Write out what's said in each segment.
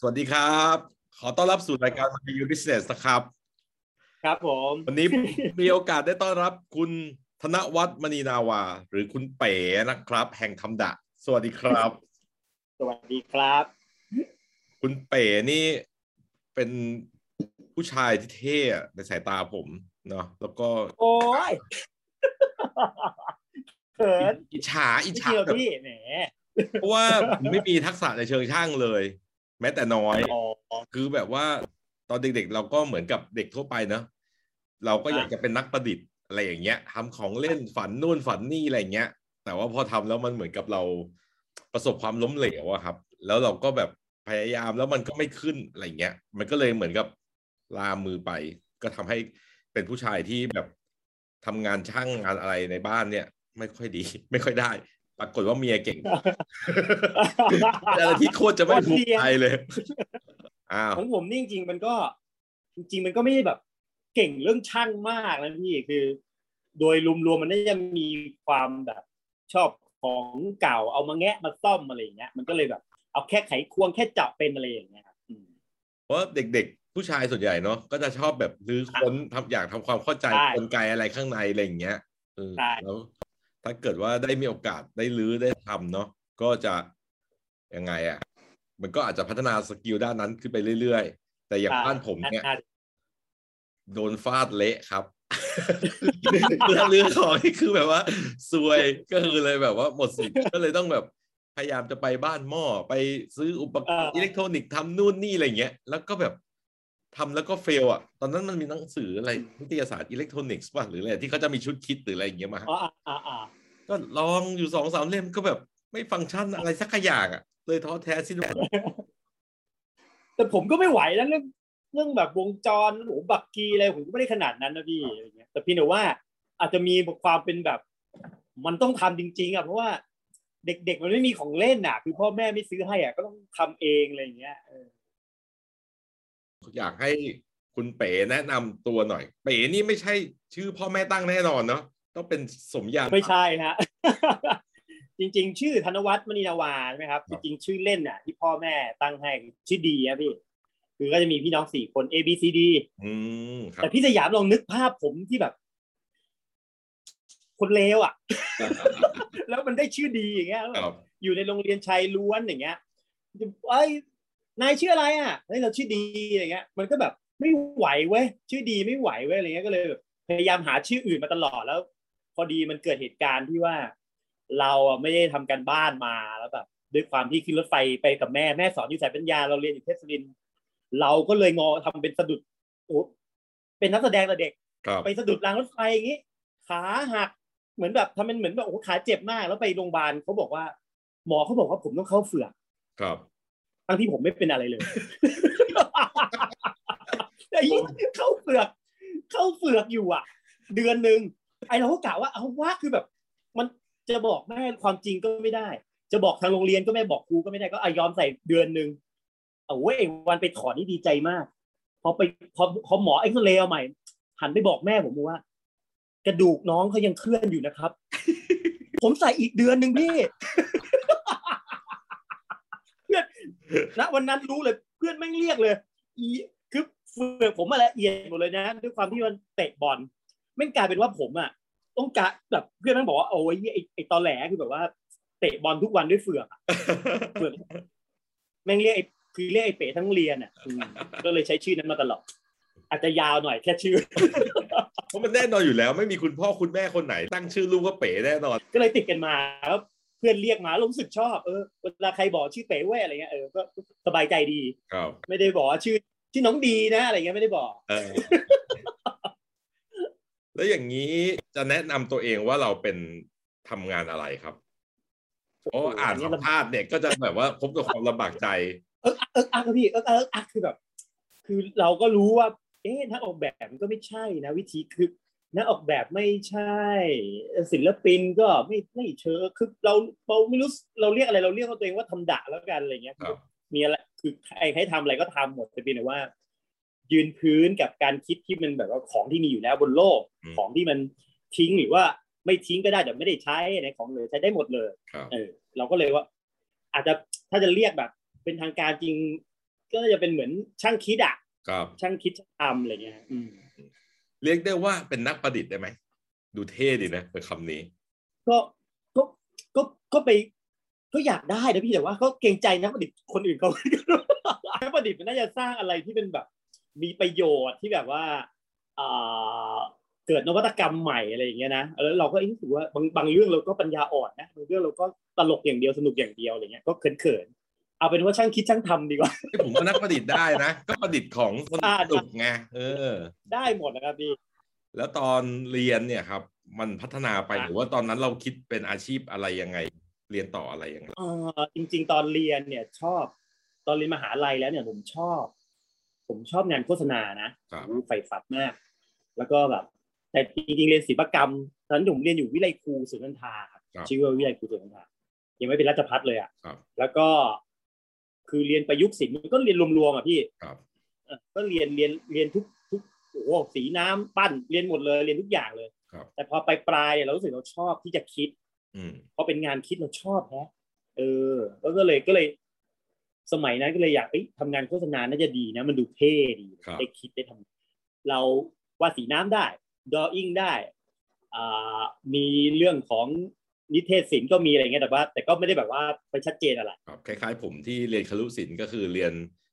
สวัสดีครับ ขอต้อนรับสู่รายการมันยู Business นะครับ ครับผม วันนี้มีโอกาสได้ต้อนรับคุณธนวัฒน์มณีนาวา หรือคุณเป๋นะครับ แห่งธรรมดะ สวัสดีครับ สวัสดีครับ คุณเป๋นี่เป็นผู้ชายที่เท่อะในสายตาผมเนาะแล้วก็ โอ้ยเขินอิจฉาอิจไม่ฉาเกี่ยวแบบพี่แหมเพราะว่าผมไม่มีทักษะในเชิงช่างเลย แม้แต่น้อยอ๋อคือแบบว่าตอนเด็กๆ เราก็เหมือนกับเด็กทั่วไปเนอะเราก็อยากจะเป็นนักประดิษฐ์อะไรอย่างเงี้ยทำของเล่นฝันนู่นฝันนี่อะไรอย่างเงี้ย แต่ว่าพอทำแล้วมันเหมือนกับเราประสบความล้มเหลวอะครับ แล้วเราก็แบบพยายามแล้วมันก็ไม่ขึ้นอะไรเงี้ย มันก็เลยเหมือนกับลามือไป ก็ทำให้เป็นผู้ชายที่แบบทำงานช่างงานอะไรในบ้านเนี่ย ไม่ค่อยดี ไม่ค่อยได้ ปรากฏว่าเมียเก่งอะไรที่โคตรจะไม่ภูมิใจเลยอ้าวของผมนี่จริงๆมันก็ จริงๆมันก็ไม่ได้แบบ เก่งเรื่องช่างมากนะพี่คือ โดยรวมๆมันน่าจะมีความแบบ ชอบของเก่าเอามาแงะมาซ่อมอะไรอย่างเงี้ยมันก็เลยแบบ เอาแค่ไขควงแค่จับเป็นอะไรอย่างเงี้ยครับอืมเพราะเด็กๆ ผู้ชายส่วนใหญ่เนาะก็จะชอบแบบรื้อค้นทำอยากทำความเข้าใจใช่กลไกอะไรข้างในอะไรอย่างเงี้ยเออใช่แล้ว ถ้าเกิดว่าได้มีโอกาสได้รื้อได้ทำเนาะก็จะยังไงอะ่ะ มันก็อาจจะพัฒนา skill ด้านนั้นขึ้นไปเรื่อยๆ แต่อย่างบ้านผมเนี่ยอ่าโดนฟาดเละครับเรื่องเรื่องของนี่คือแบบว่าซวยก็คือเลยแบบว่าหมดสิทธิ์ก็เลยต้องแบบพยายามจะไปบ้านหม้อไปซื้ออุปกรณ์อิเล็กทรอนิกส์ทำนู่นนี่อะไรเงี้ย แล้วก็แบบทำแล้วก็ fail อะ ตอนนั้นมันมีหนังสืออะไรวิทยาศาสตร์อิเล็กทรอนิกส์ป่ะหรืออะไรที่เขาจะมีชุดคิดหรืออะไรอย่างเงี้ยมาให้อ๋ออ่าอ่า ก็ลองอยู่สองสามเล่มก็แบบไม่ฟังก์ชันอะไรสักอย่างอะ เลยท้อแท้สิ้นหวังแต่ผมก็ไม่ไหวนะเรื่องเรื่องแบบวงจรโอ้โหบักกีอะไรผมก็ไม่ได้ขนาดนั้นนะพี่อะไรเงี้ยแต่เพี่แต่ว่าอาจจะมีความเป็นแบบ มันต้องทำจริง ๆอะเพราะว่าเด็กๆมันไม่มีของเล่นอะ คือพ่อแม่ไม่ซื้อให้อะก็ต้องทำเองอะไรอย่างเงี้ยเอออยากให้คุณเป๋แนะนำตัวหน่อย เป๋นี่ไม่ใช่ชื่อพ่อแม่ตั้งแน่นอนเนาะ ต้องเป็นสมญานไม่ใช่ฮะจริง ๆ ชื่อธนวัฒน์มณีนาวาใช่ไหมครับครัจบริงๆชื่อเล่นอะ ที่พ่อแม่ตั้งให้ชื่อดีนะพี่ คือก็จะมีพี่น้องสี่คน A B C D อืมครัแต่บพี่สยามลองนึกภาพผมที่แบบ คนเลวอะ แล้วมันได้ชื่อดีอย่างเงี้ยครับอยู่ในโรงเรียนชายล้วนอย่างเงี้ยไอ้ยนายชื่ออะไรอะเฮ้ยเราชื่อดีอย่างเงี้ย มันก็แบบไม่ไหวเว้ยชื่อดีไม่ไหวเว้ยอะไรเงี้ยก็เลยแบบพยายามหาชื่ออื่นมาตลอดแล้ว พอดีมันเกิดเหตุการณ์ที่ว่า เราอะไม่ได้ทำการบ้านมาแล้วแบบด้วยความที่ขึ้นรถไฟไปกับแม่แม่สอนอยู่สายปัญญาเราเรียนอยู่เทศรินทร์เราก็เลยงอทำเป็นสะดุดโอ้เป็นนักแสดงแต่เด็กครับไปสะดุดรางรถไฟอย่างงี้ขาหักเหมือนแบบทำเป็นเหมือนแบบโอ้โหขาเจ็บมากแล้วไปโรงพยาบาลเขาบอกว่า หมอเขาบอกว่าผมต้องเข้าเฝือกครับทั้งที่ผมไม่เป็นอะไรเลยไอ้ยี่เข้าเฝือก เข้าเฝือกอยู่อะ เดือนหนึ่ง ไอเราก็กะว่าเอาว่าคือแบบ มันจะบอกแม่ความจริงก็ไม่ได้ จะบอกทางโรงเรียนก็ไม่บอกครูก็ไม่ได้ก็อยอมใส่เดือนหนึ่งเอาเว้ยไอ้วันไปถอนนี่ดีใจมาก พอไปพอพอหมอเอ็กซเรย์เอาใหม่ หันไปบอกแม่ผมว่า กระดูกน้องเขายังเคลื่อนอยู่นะครับ ผมใส่อีกเดือนหนึ่งพี่เพื่อนณวันนั้นรู้เลย เพื่อนไม่งเรียกเลย อีคือเฟือกผมมาละเอียดหมดเลยนะด้วยความที่มันเตะบอล ม่งกลายเป็นว่าผมอะต้องกะแบบเพื่อนแม่งบอกว่าโอ้ยไอ้ไอ้ตอแหลคือแบบว่า เตะบอลทุกวันด้วยเฟือกอะเฟือกแม่งเรียกไอ้คือเรียกไอ้เป๋ทั้งเรียนอะอืมก็เลยใช้ชื่อนั้นมาตลอดอาจจะยาวหน่อยแค่ชื่อ เพราะมันแน่นอนอยู่แล้ว ไม่มีคุณพ่อคุณแม่คนไหน ตั้งชื่อลูกว่าเป๋แน่นอน ก็เลยติดกันมาแล้วเพื่อนเรียกมาแล้วรู้สึกชอบเออเวลาใครบอกชื่อเป๋เว้ยอะไรเงี้ยเออก็สบายใจดีครับไม่ได้บอกว่าชื่อชื่อน้องดีนะอะไรเงี้ยไม่ได้บอกเออ แล้วอย่างนี้จะแนะนำตัวเองว่าเราเป็นทำงานอะไรครับเพราะอ่านสัมภาษณ์เนี่ยก็จะแบบว่าพบกับความลำบากใจ เออเอออักอะพี่เออเอออักคือแบบ คือเราก็รู้ว่า เอ๊ะนักออกแบบมันก็ไม่ใช่นะวิธีคือนักออกแบบไม่ใช่ ศิลปินก็ไม่ไม่เชิงคือเราเราไม่รู้เราเรียกอะไรเราเรียกตัวเองว่าทำดะแล้วกันอะไรเงี้ยครับมีอะไรคือใครให้ทำอะไรก็ทำหมดแต่เพียงแต่ว่า ยืนพื้นกับการคิดที่มันแบบว่าของที่มีอยู่แล้วบนโลกอืมของที่มันทิ้งหรือว่าไม่ทิ้งก็ได้แต่ไม่ได้ใช้ในของเหลือใช้ได้หมดเลยครับเออเราก็เลยว่า อาจจะถ้าจะเรียกแบบ เป็นทางการจริง ก็จะเป็นเหมือนช่างคิดอะครับช่างคิดช่างทำอะไรเงี้ยอืมเรียกได้ว่าเป็นนักประดิษฐ์ได้ไหมดูเท่ดีนะเป็นคำนี้ ก็ก็ก็ก็ไปก็อยากได้นะพี่แต่ว่าก็เกรงใจนักประดิษฐ์คนอื่นเขานักประดิษฐ์มันน่าจะสร้างอะไรที่เป็นแบบ มีประโยชน์ที่แบบว่าอ่าเกิดนวัตกรรมใหม่อะไรอย่างเงี้ยนะแล้วเราก็รู้สึกว่าบางบางเรื่องเราก็ปัญญาอ่อนนะบางเรื่องเราก็ตลกอย่างเดียวสนุกอย่างเดียวอะไรเงี้ยก็เขินๆเอาเป็นว่าช่างคิดช่างทำดีกว่าเอ้ยผมว่านักประดิษฐ์ได้นะ ก็ประดิษฐ์ของสอ่านุกไงเออ ได้หมดนะครับพี่แล้วตอนเรียนเนี่ยครับ มันพัฒนาไปอะหรือว่าตอนนั้นเราคิดเป็นอาชีพอะไรยังไง เรียนต่ออะไรยังไงเออจริง ๆ ตอนเรียนเนี่ยชอบ ตอนเรียนมหาลัยแล้วเนี่ยผมชอบ ผมชอบงานโฆษณานะครับโอ้ใฝ่ฝันมาก แล้วก็แบบ แต่จริงๆเรียนศิลปกรรมตอนนั้นผมเรียนอยู่วิไลครูสุนันทาครับครับชื่อว่าวิไลครูสุนันทายังไม่เป็นราชพัฒเลยอะครับแล้วก็คือเรียนประยุกต์ศิลป์มันก็เรียนรวมๆอะพี่ครับเออก็เรียนเรียนเรียนทุกทุกโอ้โหสีน้ำปั้นเรียนหมดเลยเรียนทุกอย่างเลยครับแต่พอไปปลายเนี่ยเรารู้สึกเราชอบที่จะคิดอืมพอเป็นงานคิดเราชอบแฮะเออ แล้วก็เลยก็เลย สมัยนั้นก็เลยอยากเอ้ยทำงานโฆษณาน่าจะดีนะ มันดูเท่ดีครับได้คิดได้ทำเราวาดสีน้ำได้ดออิ่งได้อ่ามีเรื่องของนิเทศศิลป์ก็มีอะไรเงี้ยแต่ว่า แต่ก็ไม่ได้แบบว่าไปชัดเจนอะไรครับคล้ายๆ ผมที่เรียนครุศิลป์ก็คือเรียน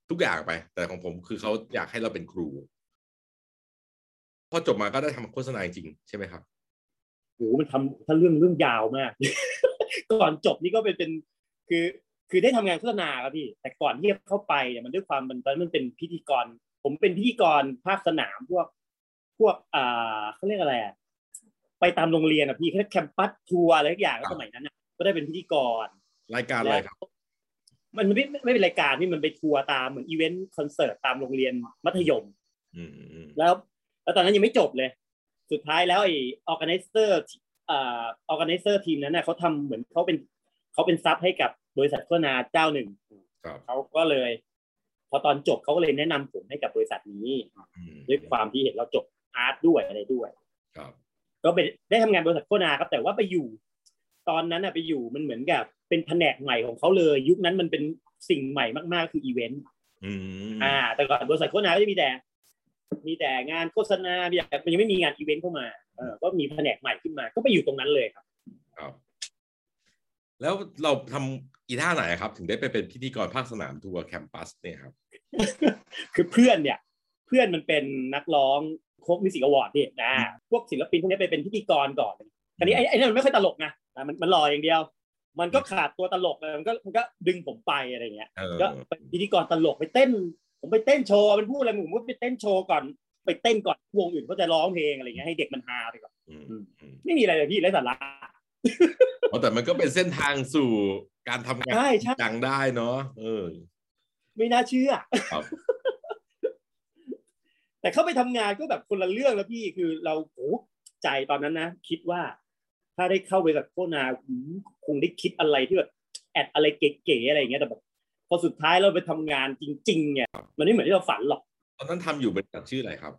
ทุกอย่างไป แต่ของผมคือเขาอยากให้เราเป็นครู พอจบมาก็ได้ทำโฆษณาจริงๆใช่ไหมครับโหมันทำถ้าเรื่องเรื่องยาวมาก ก่อนจบนี่ก็เป็นเป็นคือ คือได้ทำงานโฆษณาครับพี่ แต่ก่อนที่จะเข้าไปเนี่ยมันด้วยความมันตอนนั้นมันเป็นพิธีกร ผมเป็นพิธีกรภาคสนามพวกพวกอ่าเขาเรียกอะไรอะไปตามโรงเรียนอะพี่เขาเรียก campus tour อะไรทุกอย่างครับสมัยนั้นน่ะก็ได้เป็นพิธีกร รายการอะไรครับ มันไม่ไม่ไม่เป็นรายการที่มันไปทัวร์ตามเหมือนอีเวนต์คอนเสิร์ตตามโรงเรียนมัธยมอืมอืมแล้ว แล้วตอนนั้นยังไม่จบเลย สุดท้ายแล้วไอ้ organizer เอ่อ organizer ทีมนั้นน่ะเขาทำเหมือนเขาเป็นเขาเป็น sub ให้กับ บริษัทโฆษณาเจ้าหนึ่งครับเขาก็เลย พอตอนจบเขาก็เลยแนะนำผมให้กับบริษัทนี้อืมด้วยความที่เห็นเราจบอาร์ตด้วยอะไรด้วยครับก็ไปได้ทำงานบริษัทโฆษณาครับแต่ว่าไปอยู่ ตอนนั้นน่ะไปอยู่มันเหมือนกับ เป็นแผนกใหม่ของเขาเลย ยุคนั้นมันเป็นสิ่งใหม่มากๆคืออีเวนต์อืมอ่า แต่ก่อนบริษัทโฆษณาก็จะมีแต่ มีแต่งานโฆษณามีแต่มันยังไม่มีงานอีเวนต์เข้ามาเออก็มีแผนกใหม่ขึ้นมา ก็ไปอยู่ตรงนั้นเลยครับครับ แล้วเราทำอีท่าไหนครับ ถึงได้ไปเป็นพิธีกรภาคสนามทัวร์ campus เนี่ยครับ คือเพื่อนเนี่ย เพื่อนมันเป็นนักร้อง Coke Music Award นี่นะพวกศิลปินพวกนี้ไปเป็นพิธีกรก่อนทีนี้ไอ้ไอ้นั่นมันไม่ค่อยตลกนะอะมันมันหล่ออย่างเดียว มันก็ขาดตัวตลกเลยมันก็มันก็ดึงผมไปอะไรเงี้ยเออก็เป็นพิธีกรตลกไปเต้น ผมไปเต้นโชว์มันพูดอะไรผมก็ไปเต้นโชว์ก่อนไปเต้นก่อนวงอื่นเขาจะร้องเพลงอะไรเงี้ยให้เด็กมันฮาไปก่อนอืมอืมอืมไม่มีอะไรเลยพี่ไร้สาระ อ๋อแต่มันก็เป็นเส้นทางสู่การทำงานใช่ใช่ดังได้เนาะเออ ไม่น่าเชื่อครับแต่เข้าไปทำงานก็แบบคนละเรื่องแล้วพี่คือเราโอ้ใจตอนนั้นนะคิดว่า ถ้าได้เข้าไปกับโฆษณาอืมคงได้คิดอะไรที่แบบแอดอะไรเก๋ๆอะไรอย่างเงี้ยแต่แบบพอสุดท้ายเราไปทำงานจริง ๆ เนี่ย มันไม่เหมือนที่เราฝันหรอก ตอนนั้นทำอยู่บริษัทชื่ออะไรครับ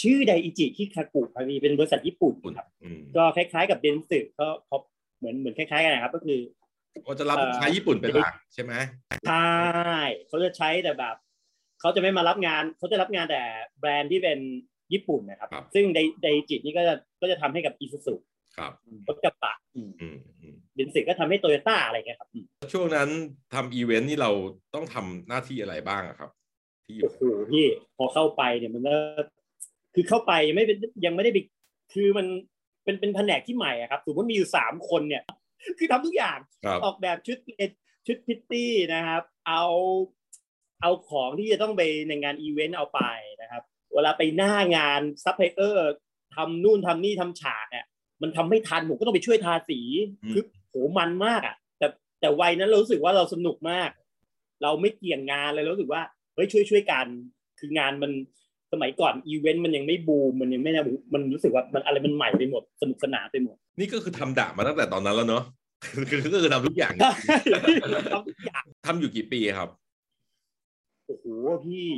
ชื่อไดอิจิกิกากุครับพี่เป็นบริษัทญี่ปุ่นคุณครับอืมก็คล้ายๆ กับเดนสึก็เขาเหมือนเหมือนคล้ายๆกันนะครับก็คือก็จะรับเอ่อลูกค้าญี่ปุ่นเป็นหลักใช่ไหมใช่เขาจะใช้แต่แบบเขาจะไม่มารับงานเขาจะรับงานแต่แบรนด์ที่เป็นญี่ปุ่นนะครับ ซึ่งไดไดจินี่ก็จะก็จะทำให้กับอีซูซูครับรถกระบะอืมอืมเดนสึก็ทำให้โตโยต้าอะไรเงี้ยครับอืมช่วงนั้นทำอีเวนต์นี่เราต้องทำหน้าที่อะไรบ้างอะครับ ที่อยู่โอ้โหพี่พอเข้าไปเนี่ยมันก็ คือเข้าไปยังไม่เป็นยังไม่ได้ไปคือมันเป็นเป็นแผนกที่ใหม่อะครับสมมติมีอยู่สามคนเนี่ย คือทำทุกอย่างครับออกแบบชุดชุดพริตตี้นะครับ เอาเอาของที่จะต้องไปในงานอีเวนต์เอาไปนะครับ เวลาไปหน้างานซัพพลายเออร์ทำนู่นทำนี่ทำฉากเนี่ยมันทำไม่ทันผมก็ต้องไปช่วยทาสีคือโหมันมากอะ แต่แต่วัยนั้นเรารู้สึกว่าเราสนุกมาก เราไม่เกี่ยงงานเลยเรารู้สึกว่าเฮ้ยช่วยช่วยกัน คืองานมัน สมัยก่อนอีเวนต์มันยังไม่บูมมันยังไม่นะมันรู้สึกว่ามันอะไรมันใหม่ไปหมดสนุกสนานไปหมด นี่ก็คือทำดะมาตั้งแต่ตอนนั้นแล้วเนาะคือก็คือทำทุกอย่างใช่ทำทุกอย่างทำอยู่กี่ปีครับโอ้โหพี่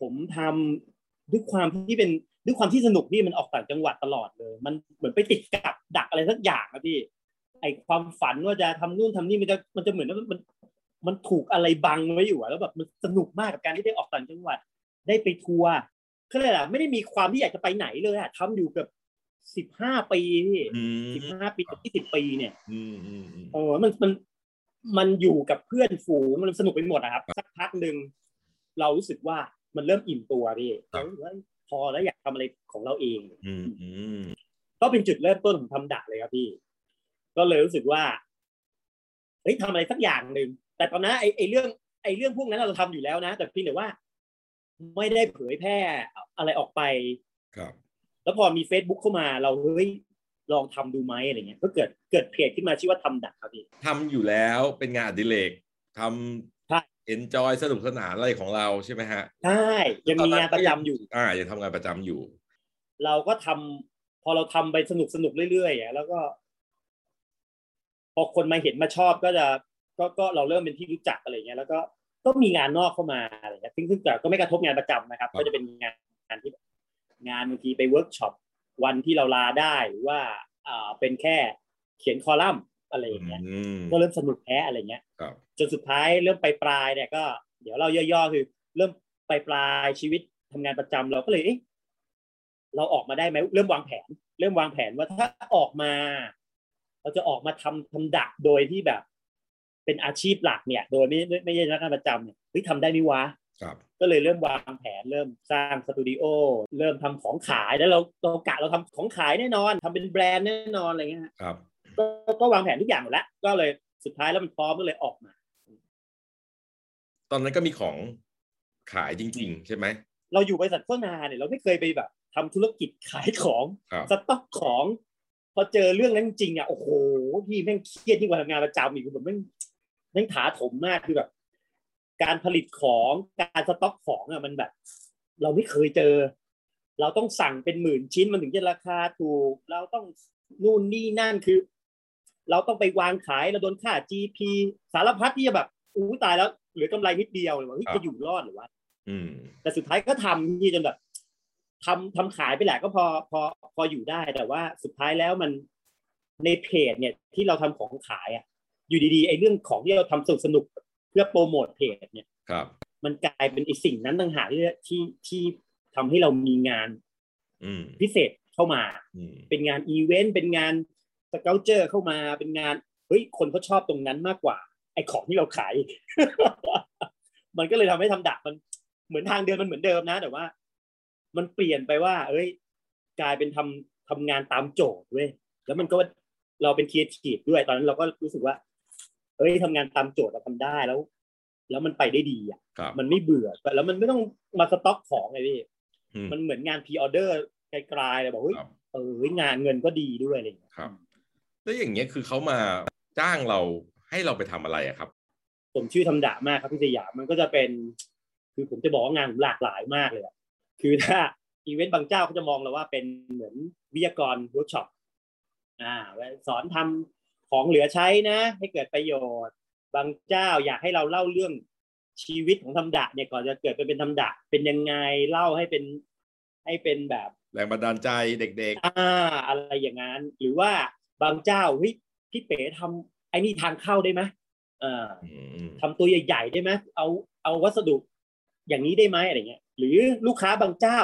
ผมทำด้วยความที่เป็นด้วยความที่สนุกพี่มันออกต่างจังหวัดตลอดเลย มันเหมือนไปติดกับดักอะไรสักอย่างนะพี่ ไอความฝันว่าจะทำนู่นทำนี่มันจะมันจะเหมือนว่ามันมันถูกอะไรบังไว้อยู่อะแล้วแบบมันสนุกมากกับการที่ได้ออกต่างจังหวัด ได้ไปทัวร์ก็เลยล่ะไม่ได้มีความที่อยากจะไปไหนเลยอะทำอยู่เกับสิบห้าปีพี่อืมสิบห้าปีที่สิบปีเนี่ยอืมอืมอืมเออมันมันมันอยู่กับเพื่อนฝูงมันสนุกไปหมดอะครับสักพักหนึ่งเรารู้สึกว่ามันเริ่มอิ่มตัวพี่เรารู้สึกว่าพอแล้วอยากทำอะไรของเราเองอืมอืมก็เป็นจุดเริ่มต้นของทำดะเลยครับพี่ ก็เลยรู้สึกว่าเฮ้ยทำอะไรสักอย่างหนึ่งแต่ตอนนั้นไอ้ไอ้เรื่องไอ้เรื่องพวกนั้นเราทำอยู่แล้วนะ แต่เพียงแต่ว่า ไม่ได้เผยแพร่อะไรออกไปครับ แล้วพอมี Facebook เข้ามาเราเฮ้ยลองทำดูไหมอะไรเงี้ยก็เกิดเกิดเพจขึ้นมาชื่อว่าทำดักครับพี่ทำอยู่แล้วเป็นงานอดิเรกทใช่ำเอนจอยสนุกสนานอะไรของเราใช่ไหมฮะใช่ยังมีงานประจำอยู่ อ่ายังทำงานประจำอยู่ เราก็ทำพอเราทำไปสนุกสนุกเรื่อยๆอะแล้วก็ พอคนมาเห็นมาชอบก็จะก็ก็เราเริ่มเป็นที่รู้จักอะไรเงี้ยแล้วก็ ก็มีงานนอกเข้ามาอะไรเงี้ยซึ่งซึ่งแต่ก็ไม่กระทบงานประจำนะครับครับ ก็จะเป็นงานงานที่แบบงานบางทีไปเวิร์กช็อปวันที่เราลาได้หรือว่าอ่าเป็นแค่เขียนคอลัมน์อะไรอย่างเงี้ยอืมก็เริ่มสนุกแพ้อะไรเงี้ยครับจนสุดท้ายเริ่มไปปลายๆเนี่ยก็ เดี๋ยวเราย่อๆคือเริ่มไปปลายชีวิตทำงานประจำเราก็เลยเอ๊ะเราออกมาได้ไหมเริ่มวางแผน เริ่มวางแผนว่าถ้าออกมา เราจะออกมาทำทำดักโดยที่แบบ เป็นอาชีพหลักเนี่ย โดยไม่ไม่ไม่ใช่นักงานประจำเนี่ยเฮ้ยทำได้ไหมวะครับก็เลยเริ่มวางแผนเริ่มสร้างสตูดิโอเริ่มทำของขายแล้วเราเรากะเราทำของขายแน่นอนทำเป็นแบรนด์แน่นอนอะไรเงี้ยฮะครับก็ก็วางแผนทุกอย่างหมดแล้ว ก็เลยสุดท้ายแล้วมันพร้อมก็เลยออกมา ตอนนั้นก็มีของขายจริง ๆ ใช่ไหมเราอยู่บริษัทโฆษณาเนี่ยเราไม่เคยไปแบบทำธุรกิจขายของครับสต็อกของ พอเจอเรื่องนั้นจริงๆอะโอ้โหพี่แม่งเครียดยิ่งกว่าทำงานประจำอีกคือแบบแม่ง แม่งถาโถมมากคือแบบ การผลิตของการสต็อกของอะมันแบบ เราไม่เคยเจอ เราต้องสั่งเป็นหมื่นชิ้นมันถึงจะราคาถูก เราต้องนู่นนี่นั่นคือ เราต้องไปวางขายเราโดนค่า GP สารพัดที่จะแบบอู้ตายแล้วเหลือกำไรนิดเดียวเลยว่าเฮ้ยครับจะอยู่รอดหรือวะอืมแต่สุดท้ายก็ทำที่จนแบบทำทำขายไปแหละก็พอพอพออยู่ได้แต่ว่าสุดท้ายแล้วมันในเพจเนี่ยที่เราทำของขายอะ อยู่ดีๆไอ้เรื่องของที่เราทำสนุกสนุกๆเพื่อโปรโมทเพจเนี่ยครับ มันกลายเป็นไอ้สิ่งนั้นต่างหากที่ที่ที่ทำให้เรามีงานอืมพิเศษเข้ามาอืมเป็นงานอีเวนต์เป็นงาน sculpture เข้ามาเป็นงานเฮ้ยคนเขาชอบตรงนั้นมากกว่า ไอ้ของที่เราขาย มันก็เลยทำให้ทำดะมันเหมือนทางเดินมันเหมือนเดิมนะ แต่ว่า มันเปลี่ยนไปว่า เอ้ย กลายเป็นทำทำงานตามโจทย์เว้ยแล้วมันก็เราเป็นครีเอทีฟด้วยตอนนั้นเราก็รู้สึกว่า เอ้ยทำงานตามโจทย์เราทำได้แล้ว แล้วมันไปได้ดีอะครับมันไม่เบื่อแล้วมันไม่ต้องมาสต็อกของไงพี่อืมมันเหมือนงานพ r ออเดอร์ไกลๆเลยบอกเฮ้ยครับเอองานเงินก็ดีด้วยอะไรอย่างเงี้ยครับ แล้วอย่างเงี้ยคือเขามาจ้างเราให้เราไปทำอะไรอะครับ ผมชื่อธรรมดามากครับพี่สยามมันก็จะเป็น คือผมจะบอกว่างานผมหลากหลายมากเลยอะคือถ้าอีเวนต์บางเจ้าเขาจะมองเราว่าเป็นเหมือนวิทยากรเวิร์กช็อปอ่าสอนทำ ของเหลือใช้นะ ให้เกิดประโยชน์ บางเจ้าอยากให้เราเล่าเรื่องชีวิตของธรรมดะเนี่ยก่อนจะเกิดไปเป็นธรรมดะเป็นยังไงเล่าให้เป็นให้เป็นแบบแรงบันดาลใจเด็กอ่าอะไรอย่างนั้น หรือว่าบางเจ้าเฮ้ยพี่เป๋ทำไอ้นี่ทางเข้าได้ไหมเอ่าๆอืมทำตัวใหญ่ๆได้ไหมเอาเอาวัสดุอย่างนี้ได้ไหมอะไรเงี้ย หรือลูกค้าบางเจ้า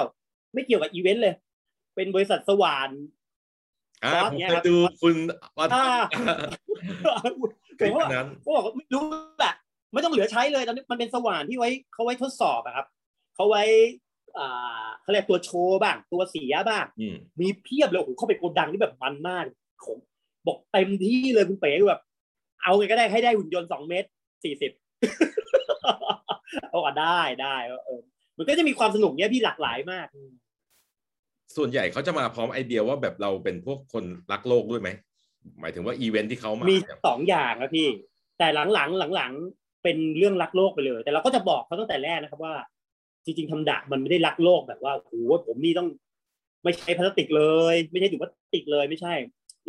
ไม่เกี่ยวกับอีเวนต์เลย เป็นบริษัทสว่าน อ่าซอสผมเนี่ยเคครัยบดูคุณวัดอ่าคลิปผมว่านั้นเขาบอกว่าไม่รู้แหละไม่ต้องเหลือใช้เลยตอนนี้มันเป็นสว่านที่ไว้เขาไว้ทดสอบอะครับเขาไว้อ่าเขาเรียกตัวโชว์บ้าง ตัวเสียบ้างอืมมีเพียบเลยโอ้โหเข้าไปโกดังที่แบบมันมากของบอกเต็มที่เลยคุณเป๋แบบ เอาไงก็ได้ให้ได้หุ่นยนต์สองเมตรสี่สิบเอาอะได้ได้เออมันก็จะมีความสนุกเนี้ยพี่หลากหลายมาก ส่วนใหญ่เขาจะมาพร้อมไอเดียว่าแบบเราเป็นพวกคนรักโลกด้วยไหมหมายถึงว่าอีเวนท์ที่เขามามีเนี่ยสองอย่างนะพี่ แต่หลังๆหลังๆเป็นเรื่องรักโลกไปเลย แต่เราก็จะบอกเขาตั้งแต่แรกนะครับว่า จริง ๆทำดะมันไม่ได้รักโลกแบบว่าโอ้โหผมนี่ต้อง ไม่ใช้พลาสติกเลย ไม่ใช้ถุงพลาสติกเลยไม่ใช่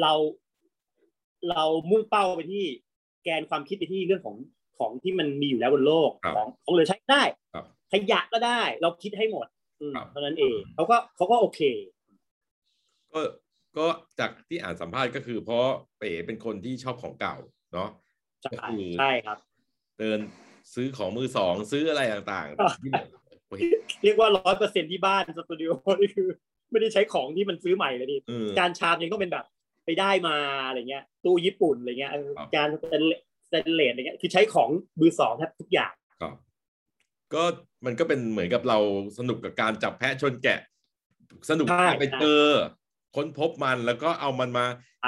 เรา เรามุ่งเป้าไปที่แกนความคิดไปที่เรื่องของของที่มันมีอยู่แล้วบนโลกครับของของเหลือใช้ได้ครับขยะก็ได้ เราคิดให้หมดอืมครับ เท่านั้นเองเขาก็เขาก็โอเค ก็ก็จากที่อ่านสัมภาษณ์ก็คือ เพราะเป๋เป็นคนที่ชอบของเก่าเนาะใช่ก็คือใช่ครับ เดินซื้อของมือสองซื้ออะไรต่างอะๆที่เรียกว่าร้อยเปอร์เซ็นที่บ้านสตูดิโอนี่คือ ไม่ได้ใช้ของที่มันซื้อใหม่เลยดิเออการชามยังต้องเป็นแบบไปได้มาอะไรเงี้ย ตู้ญี่ปุ่นอะไรเงี้ยเออครับการสเตนเลสสเตนเลสอะไรเงี้ยคือใช้ของมือสองแทบทุกอย่างครับ ก็มันก็เป็นเหมือนกับเราสนุกกับการจับแพะชนแกะ สนุกไปเจอค้นพบมันแล้วก็เอามันมา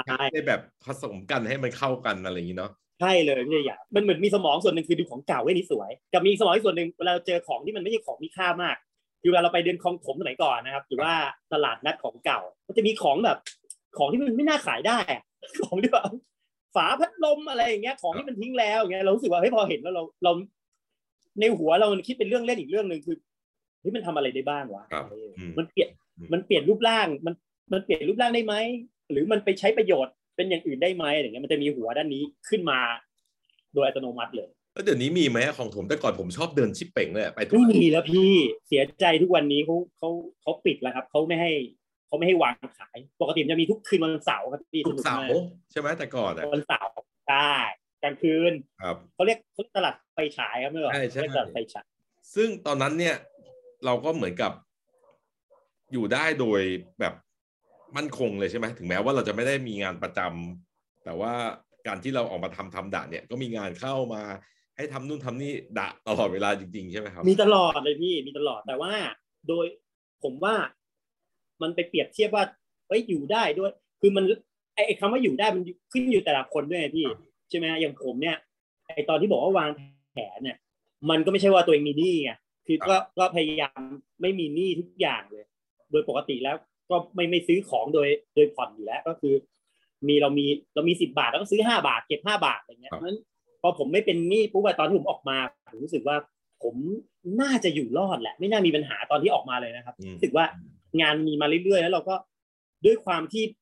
ได้แบบผสมกันให้มันเข้ากันอะไรอย่างนี้เนาะใช่เลยพี่อยากมันเหมือนมีสมองส่วนหนึ่งคือดูของเก่าไว้นี่สวยกับมีสมองอีกส่วนหนึ่งเวลาเจอของที่มันไม่ใช่ของมีค่ามากคือเวลาเราไปเดินคลองถมสมัยก่อนนะครับหรือว่าตลาดนัดของเก่า มันจะมีของแบบ ของที่มันไม่น่าขายได้ ของที่แบบฝาพัดลมอะไรอย่างเงี้ยของที่มันทิ้งแล้วอย่างเงี้ยเรารู้สึกว่าเฮ้ยพอเห็นแล้วเราเรา ในหัวเรามันคิดเป็นเรื่องเล่นอีกเรื่องหนึ่งคือเฮ้ยมันทำอะไรได้บ้างวะครับอืมมันเปลี่ยนอืมมันเปลี่ยนรูปร่างมันมันเปลี่ยนรูปร่างได้ไหมหรือมันไปใช้ประโยชน์เป็นอย่างอื่นได้ไหมอะไรเงี้ยมันจะมีหัวด้านนี้ขึ้นมา โดยอัตโนมัติเลยแล้วเดี๋ยวนี้มีไหมของผมแต่ก่อนผมชอบเดินชิปเป่งเลยอะไปทุกไม่มีแล้วพี่เสียใจทุกวันนี้เขาเขาเขาปิดแล้วครับเขาไม่ให้เขาไม่ให้วางขาย ปกติมันจะมีทุกคืนวันเสาร์ครับพี่ทุกเสานุร์มากใช่ไหมแต่ก่อนอะวันเสาร์ใช่ กลางคืนครับเขาเรียกเขาเรียกตลาดไฟฉายครับเมื่อก่อนใช่ใช่เรียกตลาดไฟฉายซึ่งตอนนั้นเนี่ยเราก็เหมือนกับอยู่ได้โดยแบบมั่นคงเลยใช่ไหมถึงแม้ว่าเราจะไม่ได้มีงานประจำแต่ว่าการที่เราออกมาทำทำด่าเนี่ยก็มีงานเข้ามาให้ทำนู่นทำนี่ด่าตลอดเวลาจริงๆใช่ไหมครับ มีตลอดเลยพี่มีตลอดแต่ว่าโดยผมว่ามันไปเปรียบเทียบว่าเอ้ยอยู่ได้ด้วย คือมันไอ้ไอ้คำว่าอยู่ได้มันขึ้นอยู่แต่ละคนด้วยไงพี่ ใช่ไหมอย่างผมเนี่ยไอ้ตอนที่บอกว่าวางแผนเนี่ย มันก็ไม่ใช่ว่าตัวเองมีหนี้ไงคือก็ก็พยายามไม่มีหนี้ทุกอย่างเลย โดยปกติแล้วก็ไม่ไม่ซื้อของโดยโดยผ่อนอยู่แล้วก็คือ มีเรามีเรามีสิบาทแล้วก็ซื้อห้าบาทเก็บห้าบาทอะไรเงี้ยครับเพราะฉะนั้นพอผมไม่เป็นหนี้ปุ๊บอะตอนที่ผมออกมาผมรู้สึกว่าผมน่าจะอยู่รอดแหละ ไม่น่ามีปัญหาตอนที่ออกมาเลยนะครับอืมรู้สึกว่างานมีมาเรื่อยๆ แล้วเราก็ด้วยความที่ไ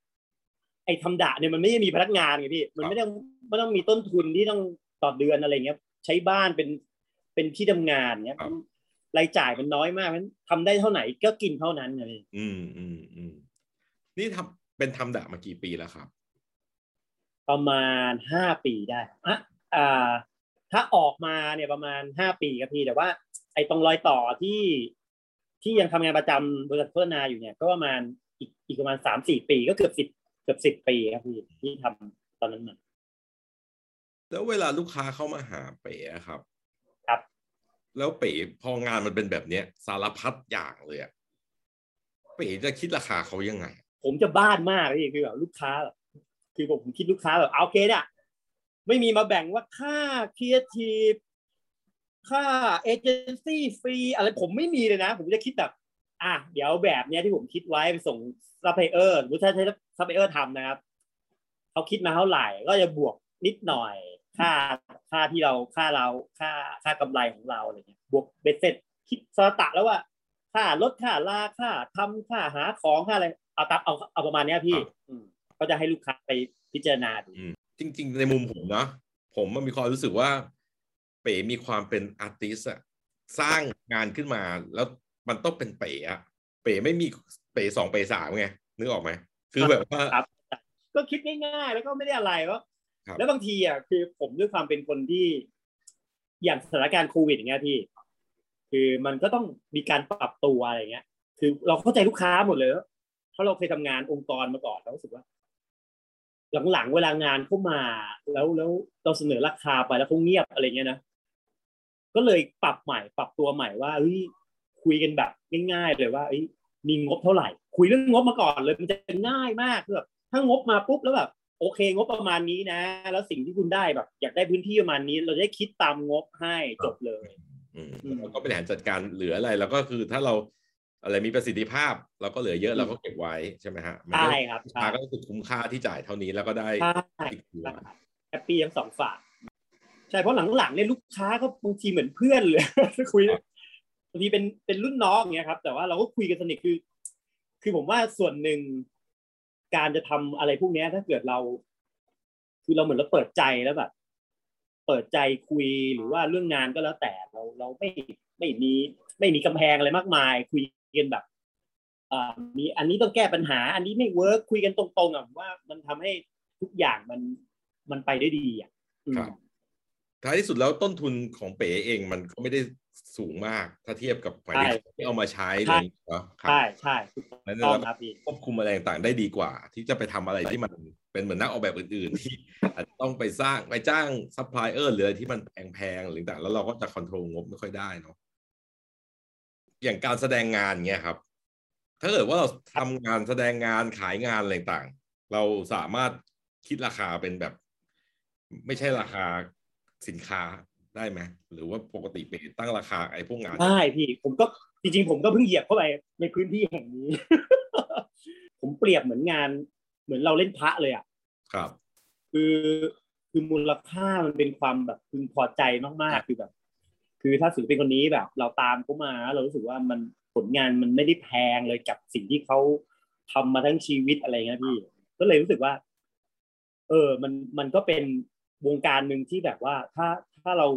อ้ทำด่าเนี่ยมันไม่ได้มีพนักงานไงพี่ มันไม่ต้องไม่ต้องมีต้นทุนที่ต้องต่อเดือนอะไรเงี้ย ใช้บ้านเป็นเป็นที่ทำงานเนี้ยครับรายจ่ายมันน้อยมากมันทำได้เท่าไหร่ก็กินเท่านั้นเลยอืมอืมอืมนี่ทำเป็นทำด่ามากี่ปีแล้วครับ ประมาณห้าปีได้อะอ่า ถ้าออกมาเนี่ยประมาณห้าปีครับพี่แต่ว่า ไอ้ตรงรอยต่อที่ที่ยังทำงานประจำบริษัทโฆษณาอยู่เนี่ย ก็ประมาณอีกอีกประมาณสามสี่ปีก็เกือบสิบเกือบสิบปีครับพี่ที่ทำตอนนั้นมาแล้วเวลาลูกค้าเข้ามาหาเป๋อะครับ ครับ แล้วเป๋พองานมันเป็นแบบเนี้ย สารพัดอย่างเลยอะเป๋จะคิดราคาเขายังไง ผมจะบ้านมากพี่คือแบบลูกค้าแบบคือผมคิดลูกค้าแบบเอาโอเคเนี่ยไม่มีมาแบ่งว่าค่าครีเอทีฟค่า agency fee อะไรผมไม่มีเลยนะ ผมจะคิดแบบ อะเดี๋ยวแบบเนี้ยที่ผมคิดไว้ไปส่งซัพพลายเออร์หรือถ้าใช้ ซัพพลายเออร์ทำนะครับเขาคิดมาเท่าไหร่ ก็จะบวกนิดหน่อย ค่าค่าที่เราค่าเราค่าค่ากำไรของเราอะไรเงี้ยบวกเบ็ดเสร็จคิดสตะแล้วว่า ค่ารถค่าลาค่าทำค่าหาของค่าอะไรเอาตับเอาเอาประมาณเนี้ยพี่อืมก็จะให้ลูกค้าไปพิจารณาดูจริง ๆ ในมุมผมนะผมมันมีความรู้สึกว่า เป๋มีความเป็นอาร์ติสอะสร้างงานขึ้นมาแล้วมันต้องเป็นเป๋อะเป๋ไม่มีเป๋สองเป๋สามไงนึกออกไหม คือแบบว่าครับก็คิดง่ายๆ แล้วก็ไม่ได้อะไรก็ครับแล้วบางทีอะคือผมด้วยความเป็นคนที่ อย่างสถานการณ์โควิดอย่างเงี้ยพี่ คือมันก็ต้องมีการปรับตัวอะไรเงี้ย คือเราเข้าใจลูกค้าหมดเลยเพราะเราเคยทำงานองค์กรมาก่อนเรารู้สึกว่าหลังๆเวลางานเข้ามา แล้วแล้วเราเสนอราคาไปแล้วเขาเงียบอะไรเงี้ยนะก็เลยปรับใหม่ ปรับตัวใหม่ว่าเฮ้ยคุยกันแบบง่ายๆเลยว่าเอ้ย มีงบเท่าไหร่ คุยเรื่องงบมาก่อนเลยมันจะง่ายมากคือแบบถ้างบมาปุ๊บแล้วแบบโอเค งบประมาณนี้นะ แล้วสิ่งที่คุณได้แบบ อยากได้พื้นที่ประมาณนี้ เราจะได้คิดตามงบให้จบเลยอืมอืมแล้วก็บริหารจัดการเหลืออะไรแล้วก็คือถ้าเราอะไรมีประสิทธิภาพเราก็เหลือเยอะเราก็เก็บไว้ใช่ไหมฮะมันก็ใช่ครับลูกใช่ค้าก็รู้สึกคุ้มค่าที่จ่ายเท่านี้แล้วก็ได้ใช่อีกตัวแฮปปี้ทั้งสองฝ่ายใช่เพราะหลังๆเนี่ยลูกค้าก็บางทีเหมือนเพื่อนเลยคุย บางทีเป็นเป็นรุ่นน้องอย่างเงี้ยครับ แต่ว่าเราก็คุยกันสนิทคือ คือผมว่าส่วนหนึ่งการจะทำอะไรพวกนี้ถ้าเกิดเรา คือเราเหมือนเราเปิดใจแล้วแบบ เปิดใจคุยหรือว่าเรื่องงานก็แล้วแต่เราเราไม่ไม่มีไม่มีกำแพงอะไรมากมาย คุยกันแบบอ่ามีอันนี้ต้องแก้ปัญหา อันนี้ไม่เวิร์กคุยกันตรงๆอะผมว่ามันทำให้ทุกอย่างมันมันไปได้ดีอะครับท้ายที่สุดแล้วต้นทุนของเป๋เองมันก็ไม่ได้ สูงมาก ถ้าเทียบกับหมายถึงที่เอามาใช้เลยเนาะครับใช่ใช่ถูกนั้นต้องเราครับพี่ควบคุมอะไรต่างๆได้ดีกว่า ที่จะไปทำอะไรที่มันเป็นเหมือนนักออกแบบอื่นๆ ที่อาจจะต้องไปสร้างไปจ้างซัพพลายเออร์หรืออะไรที่มันแพงๆหรือต่างๆแล้วเราก็จะ control งบไม่ค่อยได้เนาะอย่างการแสดงงานเงี้ยครับ ถ้าเกิดว่าเราทำงานแสดงงานขายงานอะไรต่างๆเราสามารถคิดราคาเป็นแบบ ไม่ใช่ราคาสินค้า ได้ไหมหรือว่าปกติไปตั้งราคาไอ้พวกงานได้พี่ผมก็จริงๆ ผมก็เพิ่งเหยียบเข้าไปในพื้นที่แห่งนี้ ผมเปรียบเหมือนงาน เหมือนเราเล่นพระเลยอะครับ คือคือมูลค่ามันเป็นความแบบพึงพอใจมากๆคือแบบ คือถ้าศิลปินคนนี้แบบ เราตามเขามา เรารู้สึกว่ามันผลงานมันไม่ได้แพงเลยกับสิ่งที่เขาทำมาทั้งชีวิตอะไรเงี้ยพี่ ก็เลยรู้สึกว่า เออ มันมันก็เป็นวงการหนึ่งที่แบบว่าถ้า ถ้าเรา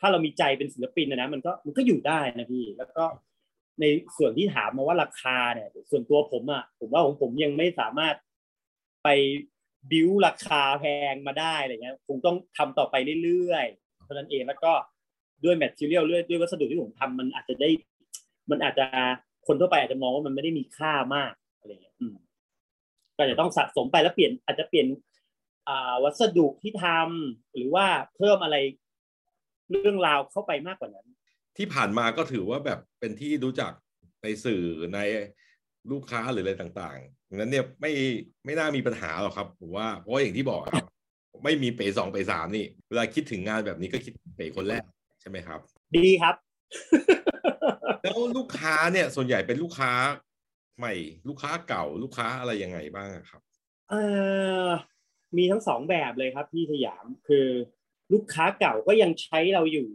ถ้าเรามีใจเป็นศิลปินนะนะมันก็มันก็อยู่ได้นะพี่ แล้วก็ในส่วนที่ถามมาว่าราคาเนี่ย ส่วนตัวผมอะผมว่าของผมยังไม่สามารถไปบิวราคาแพงมาได้อะไรเงี้ยคงต้องทำต่อไปเรื่อยๆเท่านั้นเองแล้วก็ด้วยแมทเทียลด้วยด้วยวัสดุที่ผมทำมันอาจจะได้ มันอาจจะคนทั่วไปอาจจะมองว่ามันไม่ได้มีค่ามากอะไรเงี้ยก็จะต้องสะสมไปแล้วเปลี่ยนอาจจะเปลี่ยน วัสดุที่ทำหรือว่าเพิ่มอะไรเรื่องราวเข้าไปมากกว่านั้น ที่ผ่านมาก็ถือว่าแบบเป็นที่รู้จักในสื่อในลูกค้าหรืออะไรต่างๆดังนั้นเนี่ยไม่ไม่น่ามีปัญหาหรอกครับผมว่าเพราะว่าอย่างที่บอกครับ ไม่มีเป๋สองเป๋สามนี่ เวลาคิดถึงงานแบบนี้ก็คิดเป๋คนแรกใช่ไหมครับ ดีครับ แล้วลูกค้าเนี่ยส่วนใหญ่เป็นลูกค้าใหม่ ลูกค้าเก่าลูกค้าอะไรยังไงบ้างอะครับเอ่อ มีทั้งสองแบบเลยครับพี่สยามคือลูกค้าเก่าก็ยังใช้เราอยู่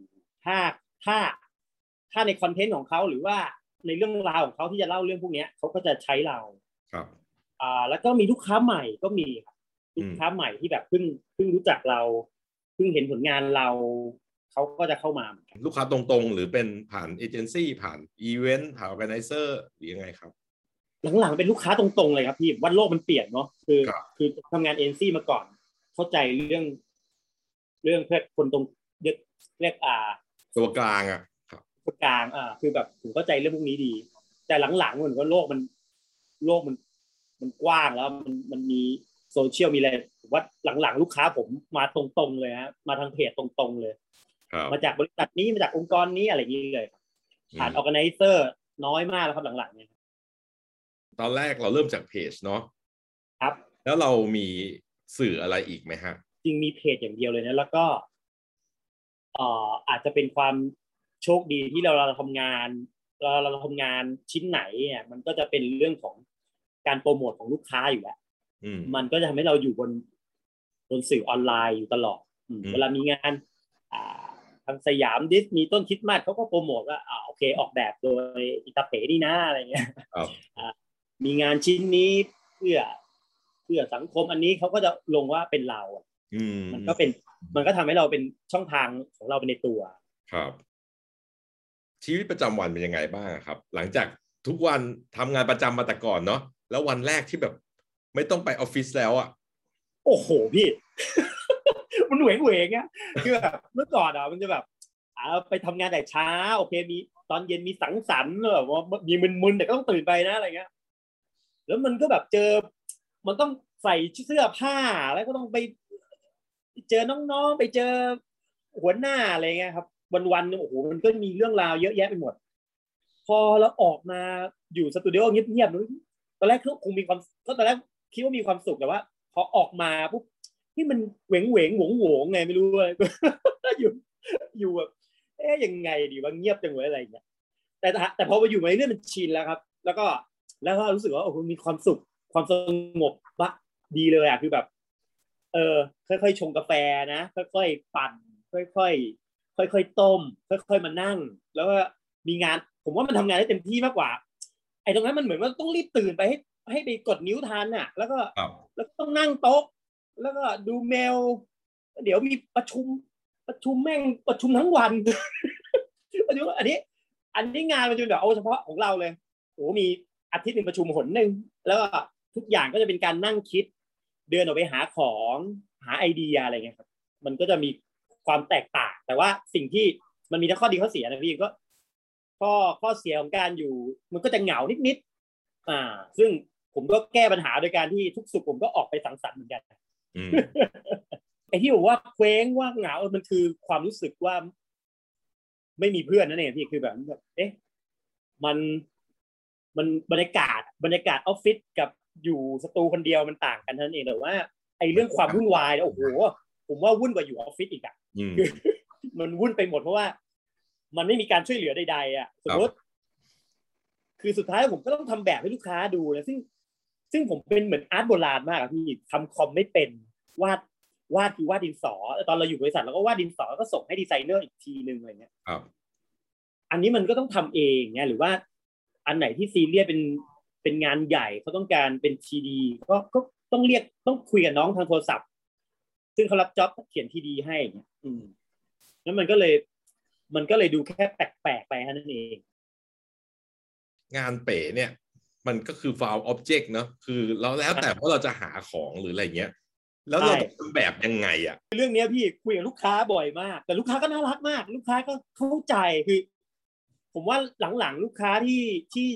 ถ้าถ้าถ้าในคอนเทนต์ของเขาหรือว่าในเรื่องราวของเขาที่จะเล่าเรื่องพวกเนี้ยเขาก็จะใช้เราครับอ่าแล้วก็มีลูกค้าใหม่ก็มีครับลูกค้าใหม่ที่แบบเพิ่งเพิ่งรู้จักเราเพิ่งเห็นผลงานเราเขาก็จะเข้ามาเหมือนกันลูกค้าตรงๆ หรือเป็นผ่านเอเจนซี่ผ่านอีเวนต์ผ่าน organizer หรือยังไงครับ หลังๆเป็นลูกค้าตรงๆเลยครับพี่วันโลกมันเปลี่ยนเนาะคือครับคือทำงานเอ็นซี่มาก่อน เข้าใจเรื่อง เรื่องเพื่อคนตรงเรียกเรียกอ่า ตัวกลางอะครับคนกลางอ่า คือแบบผมเข้าใจเรื่องพวกนี้ดี แต่หลังๆเหมือนว่าโลกมัน โลกมัน มันกว้างแล้ว มันมันมีโซเชียลมีอะไรผมว่าหลังๆ ลูกค้าผมมาตรงๆเลยฮะมาทางเพจตรงๆเลยครับมาจากบริษัทนี้มาจากองค์กรนี้อะไรอย่างนี้เลยครับผ่านอือมอแกไนเซอร์น้อยมากแล้วครับหลังๆเนี่ย ตอนแรกเราเริ่มจากเพจเนาะครับ แล้วเรามีสื่ออะไรอีกไหมฮะ จริงมีเพจอย่างเดียวเลยนะแล้วก็เอ่ออาจจะเป็นความโชคดีที่เราเราทำงานเราเราทำงานชิ้นไหนเนี่ยมันก็จะเป็นเรื่องของการโปรโมทของลูกค้าอยู่แล้วอืมมันก็จะทำให้เราอยู่บนบนสื่อออนไลน์อยู่ตลอดอืมอืมเวลามีงานอ่าทางสยามดิสมีต้นคริดมาสเขาก็โปรโมทว่าอ่าโอเคออกแบบโดยอิตาเป๋นี่นะอะไรเงี้ยครับ มีงานชิ้นนี้เพื่อเพื่อสังคมอันนี้เขาก็จะลงว่าเป็นเราอะอืมมันก็เป็น มันก็ทำให้เราเป็นช่องทางของเราเป็นในตัว ครับ ชีวิตประจำวันเป็นยังไงบ้างครับ หลังจากทุกวันทำงานประจำมาแต่ก่อนเนาะแล้ววันแรกที่แบบ ไม่ต้องไปออฟฟิศแล้วอะ โอ้โหพี่มันเหวงเหวงอะคือแบบเมื่อก่อนอะมันจะแบบอ่าไปทำงานแต่เช้า โอเคมีตอนเย็นมีสังสรรค์แบบว่ามีมึนๆแต่ก็ต้องตื่นไปนะอะไรเงี้ย แล้วมันก็แบบเจอ มันต้องใส่เสื้อผ้าแล้วก็ต้องไป เจอน้องๆไปเจอหัวหน้าอะไรเงี้ยครับ วันๆโอ้โหมันก็มีเรื่องราวเยอะแยะไปหมด พอเราออกมาอยู่สตูดิโอเงียบๆตอนแรกก็คงมีความก็ตอนแรกคิดว่ามีความสุขแต่ว่า พอออกมาปุ๊บที่มันเหวงเหวงหวงหวงไงไม่รู้อะไรอยู่อยู่แบบเอ๊ยยังไงดีว่าเงียบจังเลยอะไรอย่างเงี้ยแต่แต่พอมาอยู่มาเรื่อยมันชินแล้วครับ แล้วก็ แล้วก็รู้สึกว่าโอ้โหมีความสุขความสงบวะดีเลยอะคือแบบ เออ ค่อยๆชงกาแฟนะค่อยๆปั่น ค่อยๆค่อยๆต้ม ค่อย ๆมานั่ง แล้วก็มีงาน ผมว่ามันทำงานได้เต็มที่มากกว่า ไอ้ตรงนั้นมันเหมือนว่าต้องรีบตื่นไปให้ให้ไปกดนิ้วทันอะ แล้วก็ครับแล้วก็ต้องนั่งโต๊ะ แล้วก็ดูเมล เดี๋ยวมีประชุมประชุมแม่งประชุมทั้งวันประชุมอันนี้ อันนี้งานประชุมแบบเอาเฉพาะของเราเลยโอ้โหมี อาทิตย์หนึ่งประชุมหนหนึ่งแล้วก็ทุกอย่างก็จะเป็นการนั่งคิด เดินออกไปหาของหาไอเดียอะไรเงี้ยครับ มันก็จะมีความแตกต่าง แต่ว่าสิ่งที่มันมีทั้งข้อดีข้อเสียนะพี่ก็ข้อข้อเสียของการอยู่ มันก็จะเหงานิดๆอ่า ซึ่งผมก็แก้ปัญหาโดยการที่ทุกสุขผมก็ออกไปสังสรรค์เหมือนกันอืมไอ้ที่บอกว่าเคว้งว่าเหงาเออมันคือความรู้สึกว่า ไม่มีเพื่อนนั่นเองพี่คือแบบแบบเอ๊ะ มัน มันบรรยากาศบรรยากาศออฟฟิศกับอยู่สตูคนเดียวมันต่างกันเท่านั้นเองแต่ว่าไอ้เรื่องความวุ่นวายเนี่ยโอ้โหผมว่าวุ่นกว่าอยู่ออฟฟิศอีกอะอืมคือมันวุ่นไปหมดเพราะว่า มันไม่มีการช่วยเหลือใดๆอะสมมติคือสุดท้ายผมก็ต้องทำแบบให้ลูกค้าดูนะซึ่ง ซึ่งผมเป็นเหมือน art โบราณมากอะพี่ทำคอมไม่เป็นวาดวาดคือวาดดินสอ ตอนเราอยู่บริษัทเราก็วาดดินสอแล้วก็ส่งให้ดีไซเนอร์อีกทีหนึ่งอะไรเงี้ยครับ อันนี้มันก็ต้องทำเองไงหรือว่า อันไหนที่ซีเรียสเป็นเป็นงานใหญ่เขาต้องการเป็น 3D ก็ก็ต้องเรียกต้องคุยกับน้องทางโทรศัพท์ ซึ่งเขารับจ็อบเขียนทีดีให้อย่างเงี้ยอืมแล้วมันก็เลย มันก็เลยดูแค่แปลกๆไปแค่นั้นเอง งานเป๋เนี่ย มันก็คือ file object เนอะคือเราแล้วแต่ว่าเราจะหาของหรืออะไรเงี้ย แล้วเราใช่ต้องทำแบบยังไงอะเรื่องเนี้ยพี่คุยกับลูกค้าบ่อยมาก แต่ลูกค้าก็น่ารักมาก ลูกค้าก็เข้าใจคือ ผมว่าหลังๆลูกค้าที่ที่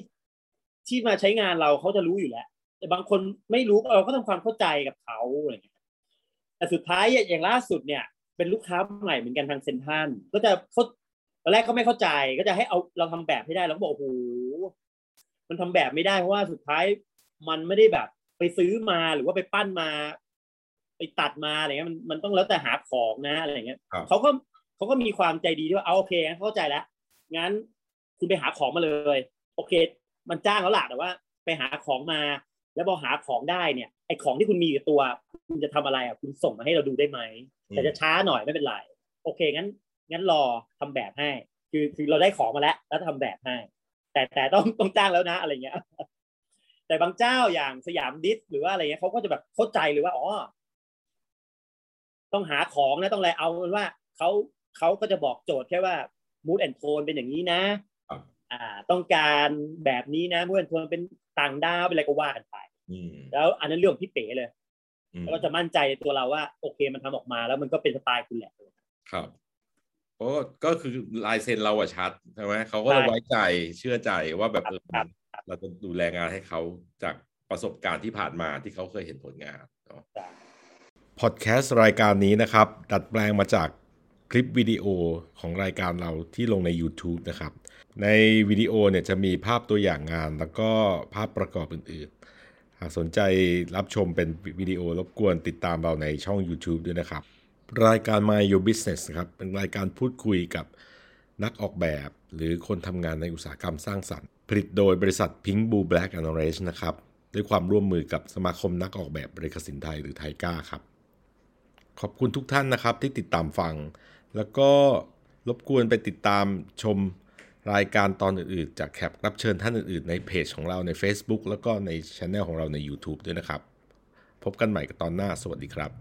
ที่มาใช้งานเราเขาจะรู้อยู่แล้ว แต่บางคนไม่รู้เราก็ทำความเข้าใจกับเขาอะไรอย่างเงี้ยแต่สุดท้ายอย่างล่าสุดเนี่ย เป็นลูกค้าใหม่เหมือนกันทางเซ็นทรัลก็จะเขาตอนแรกเขาไม่เข้าใจก็จะให้เอาเราทำแบบให้ได้แล้วก็บอกโอ้โหมันทำแบบไม่ได้เพราะว่าสุดท้ายมันไม่ได้แบบไปซื้อมาหรือว่าไปปั้นมา ไปตัดมาอะไรเงี้ยมันมันต้องแล้วแต่หาของนะอะไรเงี้ยครับเขาก็เขาก็มีความใจดีที่ว่าเอาโอเคงั้นเข้าใจแล้วงั้น คุณไปหาของมาเลย โอเค มันจ้างแล้วล่ะแต่ว่า ไปหาของมา แล้วพอหาของได้เนี่ยไอของที่คุณมีอยู่ตัวคุณจะทำอะไรอะคุณส่งมาให้เราดูได้ไหมแต่จะช้าหน่อยไม่เป็นไรโอเคงั้น งั้นรอทำแบบให้ คือคือเราได้ของมาแล้ว แล้วทำแบบให้ แต่แต่ต้องต้องจ้างแล้วนะอะไรเงี้ย แต่บางเจ้าอย่างสยามดิสหรือว่าอะไรเงี้ยเขาก็จะแบบเข้าใจเลยว่าอ๋อต้องหาของนะต้องอะไรเอาเป็นว่าเขาเขาก็จะบอกโจทย์แค่ว่า mood and tone เป็นอย่างนี้นะครับ อ่าต้องการแบบนี้นะ mood and tone เป็นต่างดาวเป็นอะไรก็ว่ากันไปอืมแล้วอันนั้นเรื่องของพี่เป๋เลยอืมแล้วก็จะมั่นใจในตัวเราว่า โอเคมันทำออกมาแล้วมันก็เป็นสไตล์คุณแหละครับเพราะก็คือลายเซ็นเราอะชัดใช่ไหมเขาก็จะใช่ไว้ใจเชื่อใจว่าแบบเออครับเราจะดูแลงานให้เขาจากประสบการณ์ที่ผ่านมาที่เขาเคยเห็นผลงานเนาะพอดแคสต์รายการนี้นะครับ ดัดแปลงมาจากคลิปวิดีโอของรายการเราที่ลงใน YouTube นะครับ ในวิดีโอเนี่ยจะมีภาพตัวอย่างงาน แล้วก็ภาพประกอบอื่นๆ หากสนใจรับชมเป็นวิดีโอรบกวนติดตามเราในช่อง YouTube ด้วยนะครับ รายการ My Your Business นะครับเป็นรายการพูดคุยกับนักออกแบบ หรือคนทำงานในอุตสาหกรรมสร้างสรรค์ ผลิตโดยบริษัท Pink Blue Black and Orange นะครับด้วยความร่วมมือกับสมาคมนักออกแบบบริกสินไทยหรือไทก้าครับ ขอบคุณทุกท่านนะครับที่ติดตามฟัง แล้วก็รบกวนไปติดตามชม รายการตอนอื่นๆ จากแขกรับเชิญท่านอื่นๆ ในเพจของเราใน Facebook แล้วก็ในช anel ของเราใน YouTube ด้วยนะครับ พบกันใหม่กับตอนหน้า สวัสดีครับ